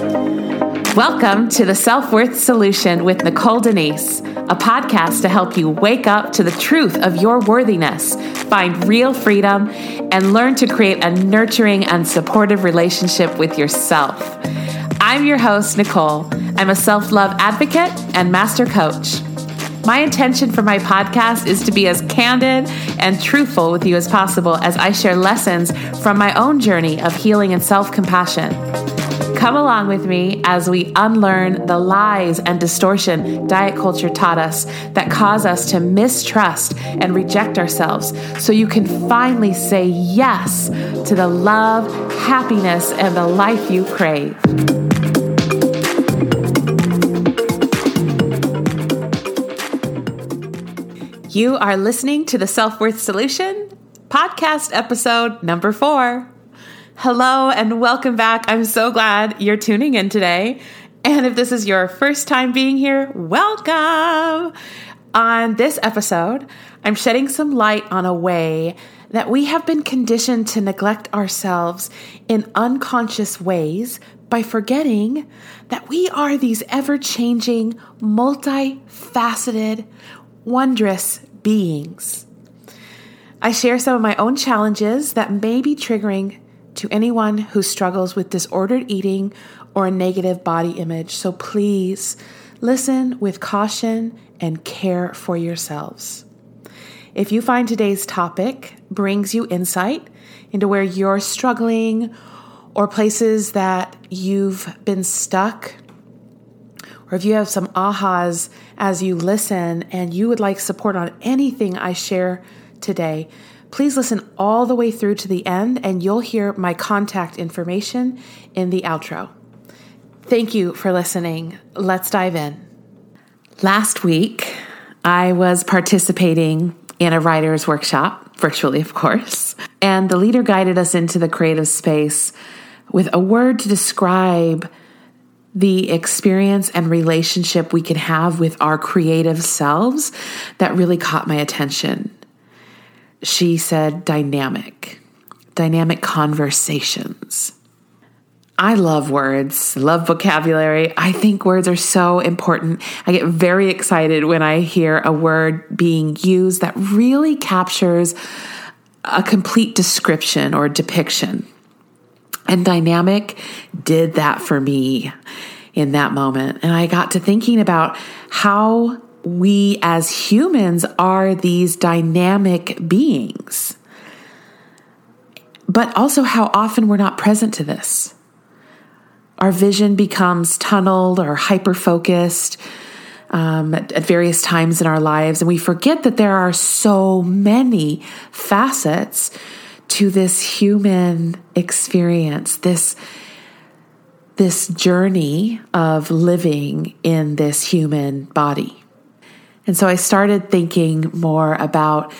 Welcome to the Self Worth Solution with Nicole Denise, a podcast to help you wake up to the truth of your worthiness, find real freedom, and learn to create a nurturing and supportive relationship with yourself. I'm your host, Nicole. I'm a self love advocate and master coach. My intention for my podcast is to be as candid and truthful with you as possible as I share lessons from my own journey of healing and self compassion. Come along with me as we unlearn the lies and distortion diet culture taught us that cause us to mistrust and reject ourselves so you can finally say yes to the love, happiness, and the life you crave. You are listening to the Self Worth Solution podcast episode number four. Hello and welcome back. I'm so glad you're tuning in today. And if this is your first time being here, welcome. On this episode, I'm shedding some light on a way that we have been conditioned to neglect ourselves in unconscious ways by forgetting that we are these ever changing, multifaceted, wondrous beings. I share some of my own challenges that may be triggering to anyone who struggles with disordered eating or a negative body image. So please listen with caution and care for yourselves. If you find today's topic brings you insight into where you're struggling or places that you've been stuck or if you have some ahas as you listen and you would like support on anything I share today, please listen all the way through to the end and you'll hear my contact information in the outro. Thank you for listening. Let's dive in. Last week, I was participating in a writer's workshop, virtually, of course, and the leader guided us into the creative space with a word to describe the experience and relationship we can have with our creative selves that really caught my attention. She said dynamic, dynamic conversations. I love words, love vocabulary. I think words are so important. I get very excited when I hear a word being used that really captures a complete description or depiction. And dynamic did that for me in that moment. And I got to thinking about how we as humans are these dynamic beings, but also how often we're not present to this. Our vision becomes tunneled or hyper focused um, at, at various times in our lives, and we forget that there are so many facets to this human experience, this this journey of living in this human body. And so I started thinking more about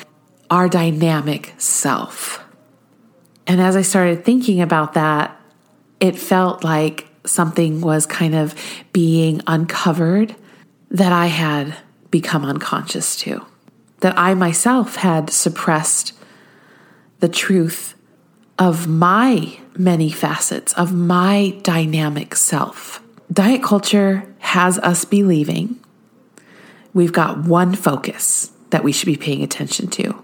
our dynamic self. And as I started thinking about that, it felt like something was kind of being uncovered that I had become unconscious to, that I myself had suppressed the truth of my many facets, of my dynamic self. Diet culture has us believing we've got one focus that we should be paying attention to.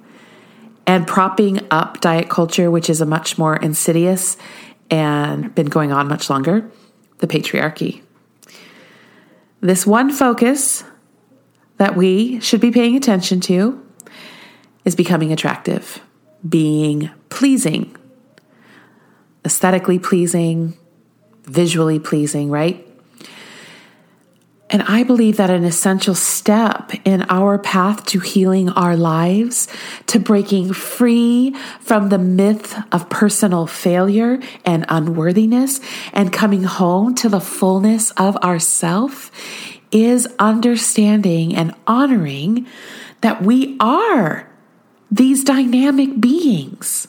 And propping up diet culture, which is a much more insidious and been going on much longer, the patriarchy. This one focus that we should be paying attention to is becoming attractive being pleasing, aesthetically pleasing, visually pleasing, right? And I believe that an essential step in our path to healing our lives, to breaking free from the myth of personal failure and unworthiness, and coming home to the fullness of ourself, is understanding and honoring that we are these dynamic beings.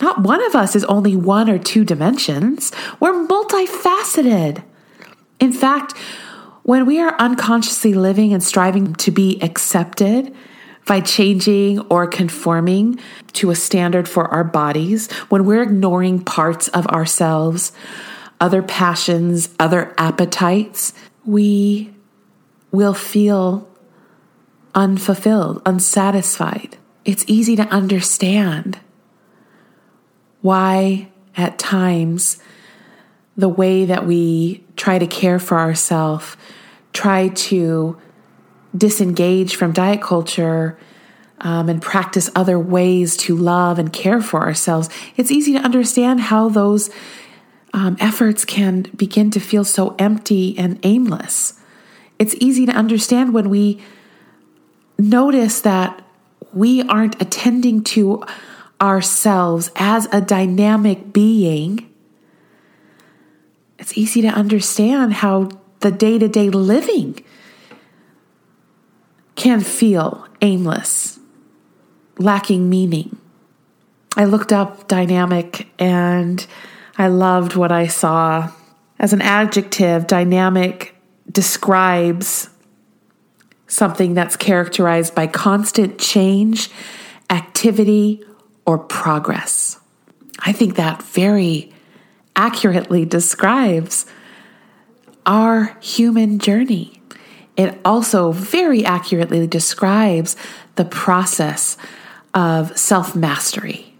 Not one of us is only one or two dimensions. We're multifaceted. In fact, when we are unconsciously living and striving to be accepted by changing or conforming to a standard for our bodies, when we're ignoring parts of ourselves, other passions, other appetites, we will feel unfulfilled, unsatisfied. It's easy to understand why, at times, the way that we try to care for ourselves, try to disengage from diet culture, um, and practice other ways to love and care for ourselves, it's easy to understand how those um, efforts can begin to feel so empty and aimless. It's easy to understand when we notice that we aren't attending to ourselves as a dynamic being. It's easy to understand how the day to day living can feel aimless, lacking meaning. I looked up dynamic and I loved what I saw. As an adjective, dynamic describes something that's characterized by constant change, activity, or progress. I think that very accurately describes our human journey. It also very accurately describes the process of self mastery,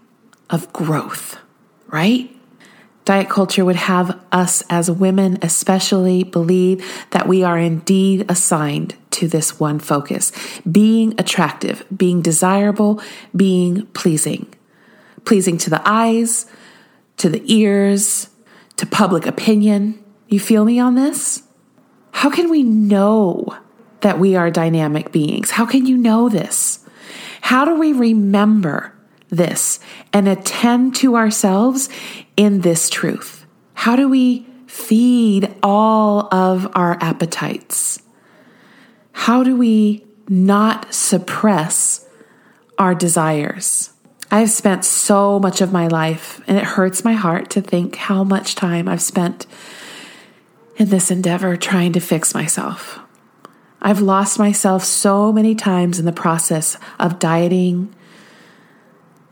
of growth, right? Diet culture would have us as women, especially, believe that we are indeed assigned to this one focus being attractive, being desirable, being pleasing. Pleasing to the eyes, to the ears, to public opinion. You feel me on this? How can we know that we are dynamic beings? How can you know this? How do we remember this and attend to ourselves in this truth? How do we feed all of our appetites? How do we not suppress our desires? I've spent so much of my life, and it hurts my heart to think how much time I've spent in this endeavor trying to fix myself. I've lost myself so many times in the process of dieting,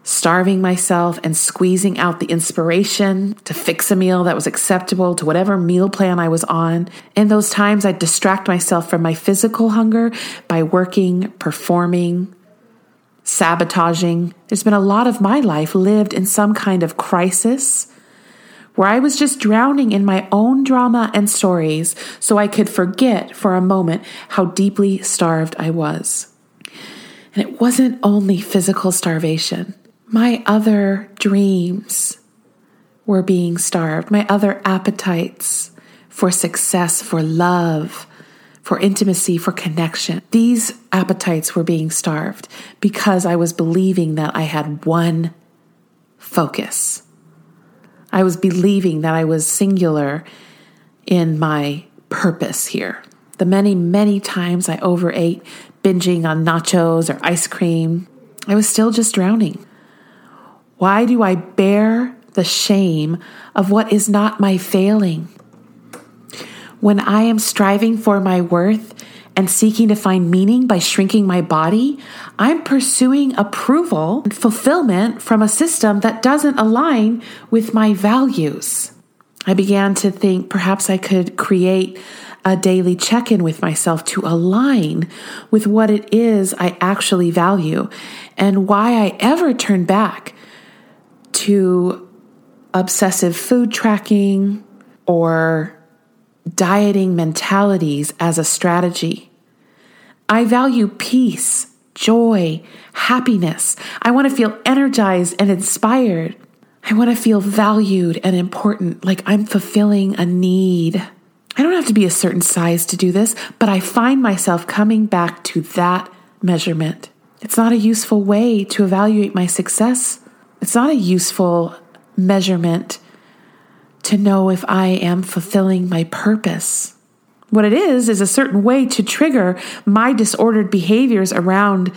starving myself and squeezing out the inspiration to fix a meal that was acceptable to whatever meal plan I was on. In those times, I'd distract myself from my physical hunger by working, performing, sabotaging. There's been a lot of my life lived in some kind of crisis where I was just drowning in my own drama and stories so I could forget for a moment how deeply starved I was. And it wasn't only physical starvation. My other dreams were being starved, my other appetites for success, for love, for intimacy, for connection. These appetites were being starved because I was believing that I had one focus. I was believing that I was singular in my purpose here. The many, many times I overate, binging on nachos or ice cream, I was still just drowning. Why do I bear the shame of what is not my failing? When I am striving for my worth and seeking to find meaning by shrinking my body, I'm pursuing approval and fulfillment from a system that doesn't align with my values. I began to think perhaps I could create a daily check in with myself to align with what it is I actually value and why I ever turn back to obsessive food tracking or dieting mentalities as a strategy. I value peace, joy, happiness. I want to feel energized and inspired. I want to feel valued and important, like I'm fulfilling a need. I don't have to be a certain size to do this, but I find myself coming back to that measurement. It's not a useful way to evaluate my success it's not a useful measurement to know if I am fulfilling my purpose. What it is, is a certain way to trigger my disordered behaviors around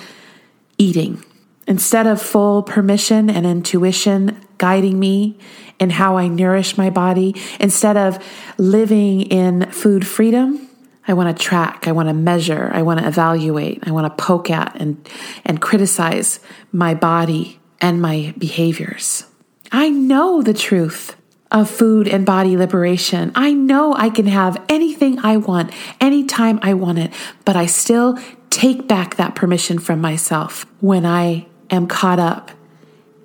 eating. Instead of full permission and intuition guiding me in how I nourish my body, instead of living in food freedom, I want to track, I want to measure, I want to evaluate, I want to poke at and, and criticize my body and my behaviors. I know the truth of food and body liberation. I know I can have anything I want, anytime I want it, but I still take back that permission from myself when I am caught up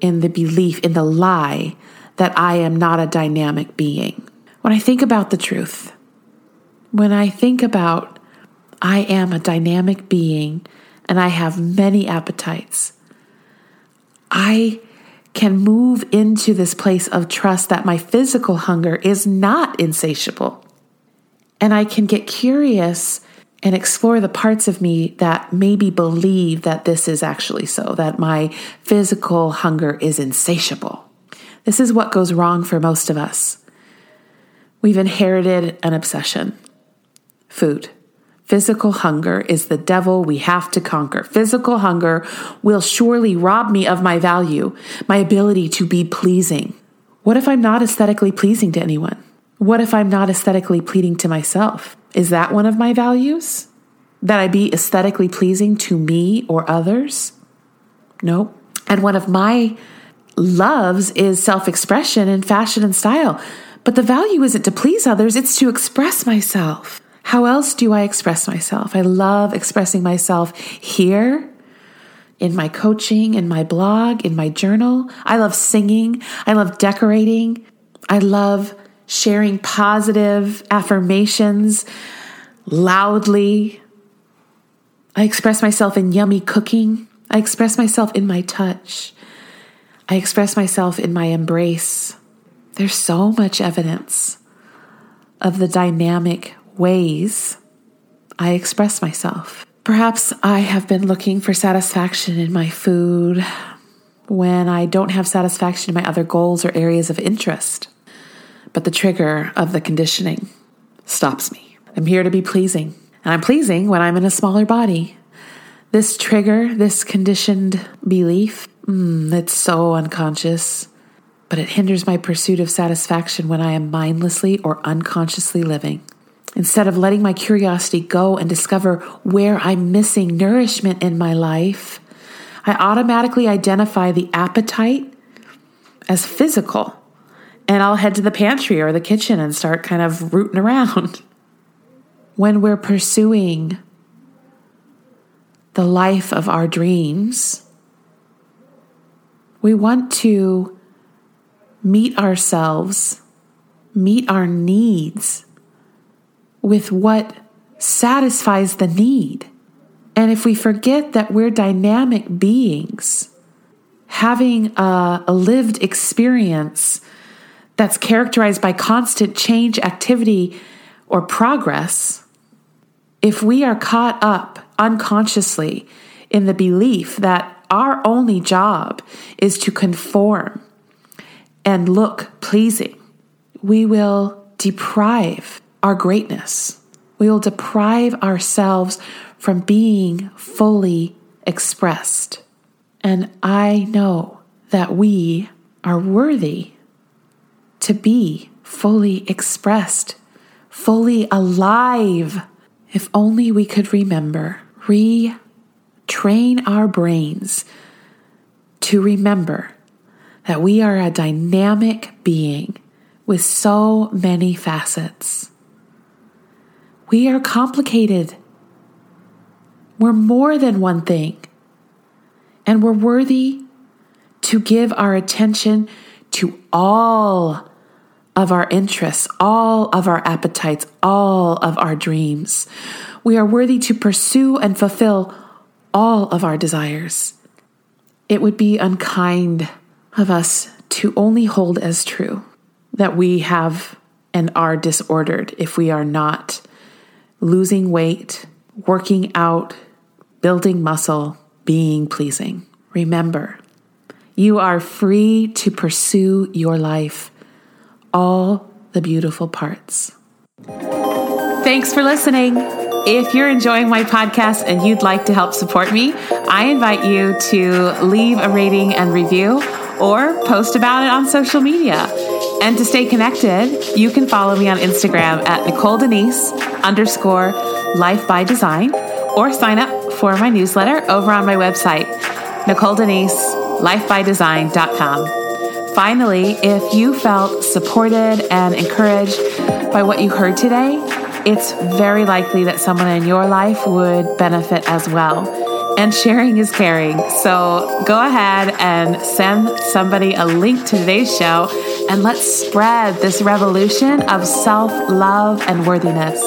in the belief, in the lie that I am not a dynamic being. When I think about the truth, when I think about I am a dynamic being and I have many appetites, I can move into this place of trust that my physical hunger is not insatiable. And I can get curious and explore the parts of me that maybe believe that this is actually so, that my physical hunger is insatiable. This is what goes wrong for most of us. We've inherited an obsession food. Physical hunger is the devil we have to conquer. Physical hunger will surely rob me of my value, my ability to be pleasing. What if I'm not aesthetically pleasing to anyone? What if I'm not aesthetically pleasing to myself? Is that one of my values? That I be aesthetically pleasing to me or others? Nope. And one of my loves is self expression and fashion and style. But the value isn't to please others, it's to express myself. How else do I express myself? I love expressing myself here in my coaching, in my blog, in my journal. I love singing. I love decorating. I love sharing positive affirmations loudly. I express myself in yummy cooking. I express myself in my touch. I express myself in my embrace. There's so much evidence of the dynamic ways I express myself. Perhaps I have been looking for satisfaction in my food when I don't have satisfaction in my other goals or areas of interest. But the trigger of the conditioning stops me. I'm here to be pleasing, and I'm pleasing when I'm in a smaller body. This trigger, this conditioned belief, mm, it's so unconscious, but it hinders my pursuit of satisfaction when I am mindlessly or unconsciously living. Instead of letting my curiosity go and discover where I'm missing nourishment in my life, I automatically identify the appetite as physical. And I'll head to the pantry or the kitchen and start kind of rooting around. When we're pursuing the life of our dreams, we want to meet ourselves, meet our needs with what satisfies the need. And if we forget that we're dynamic beings, having a, a, lived experience that's characterized by constant change, activity, or progress, if we are caught up unconsciously in the belief that our only job is to conform and look pleasing, we will deprive our greatness. We will deprive ourselves from being fully expressed. And I know that we are worthy to be fully expressed, fully alive. If only we could remember, retrain our brains to remember that we are a dynamic being with so many facets. We are complicated. We're more than one thing. And we're worthy to give our attention to all of our interests, all of our appetites, all of our dreams. We are worthy to pursue and fulfill all of our desires. It would be unkind of us to only hold as true that we have and are disordered if we are not losing weight, working out, building muscle, being pleasing. Remember, you are free to pursue your life, all the beautiful parts. Thanks for listening. If you're enjoying my podcast and you'd like to help support me, I invite you to leave a rating and review or post about it on social media. And to stay connected, you can follow me on Instagram at Nicole Denise underscore life by design or sign up for my newsletter over on my website, Nicole Denise lifebydesign.com. Finally, if you felt supported and encouraged by what you heard today, it's very likely that someone in your life would benefit as well. And sharing is caring. So go ahead and send somebody a link to today's show and let's spread this revolution of self love and worthiness.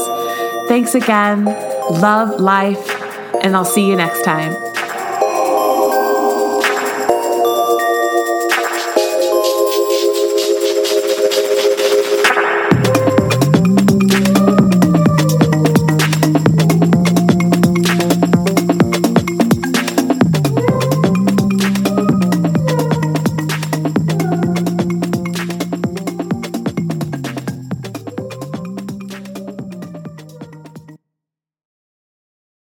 Thanks again. Love life. And I'll see you next time.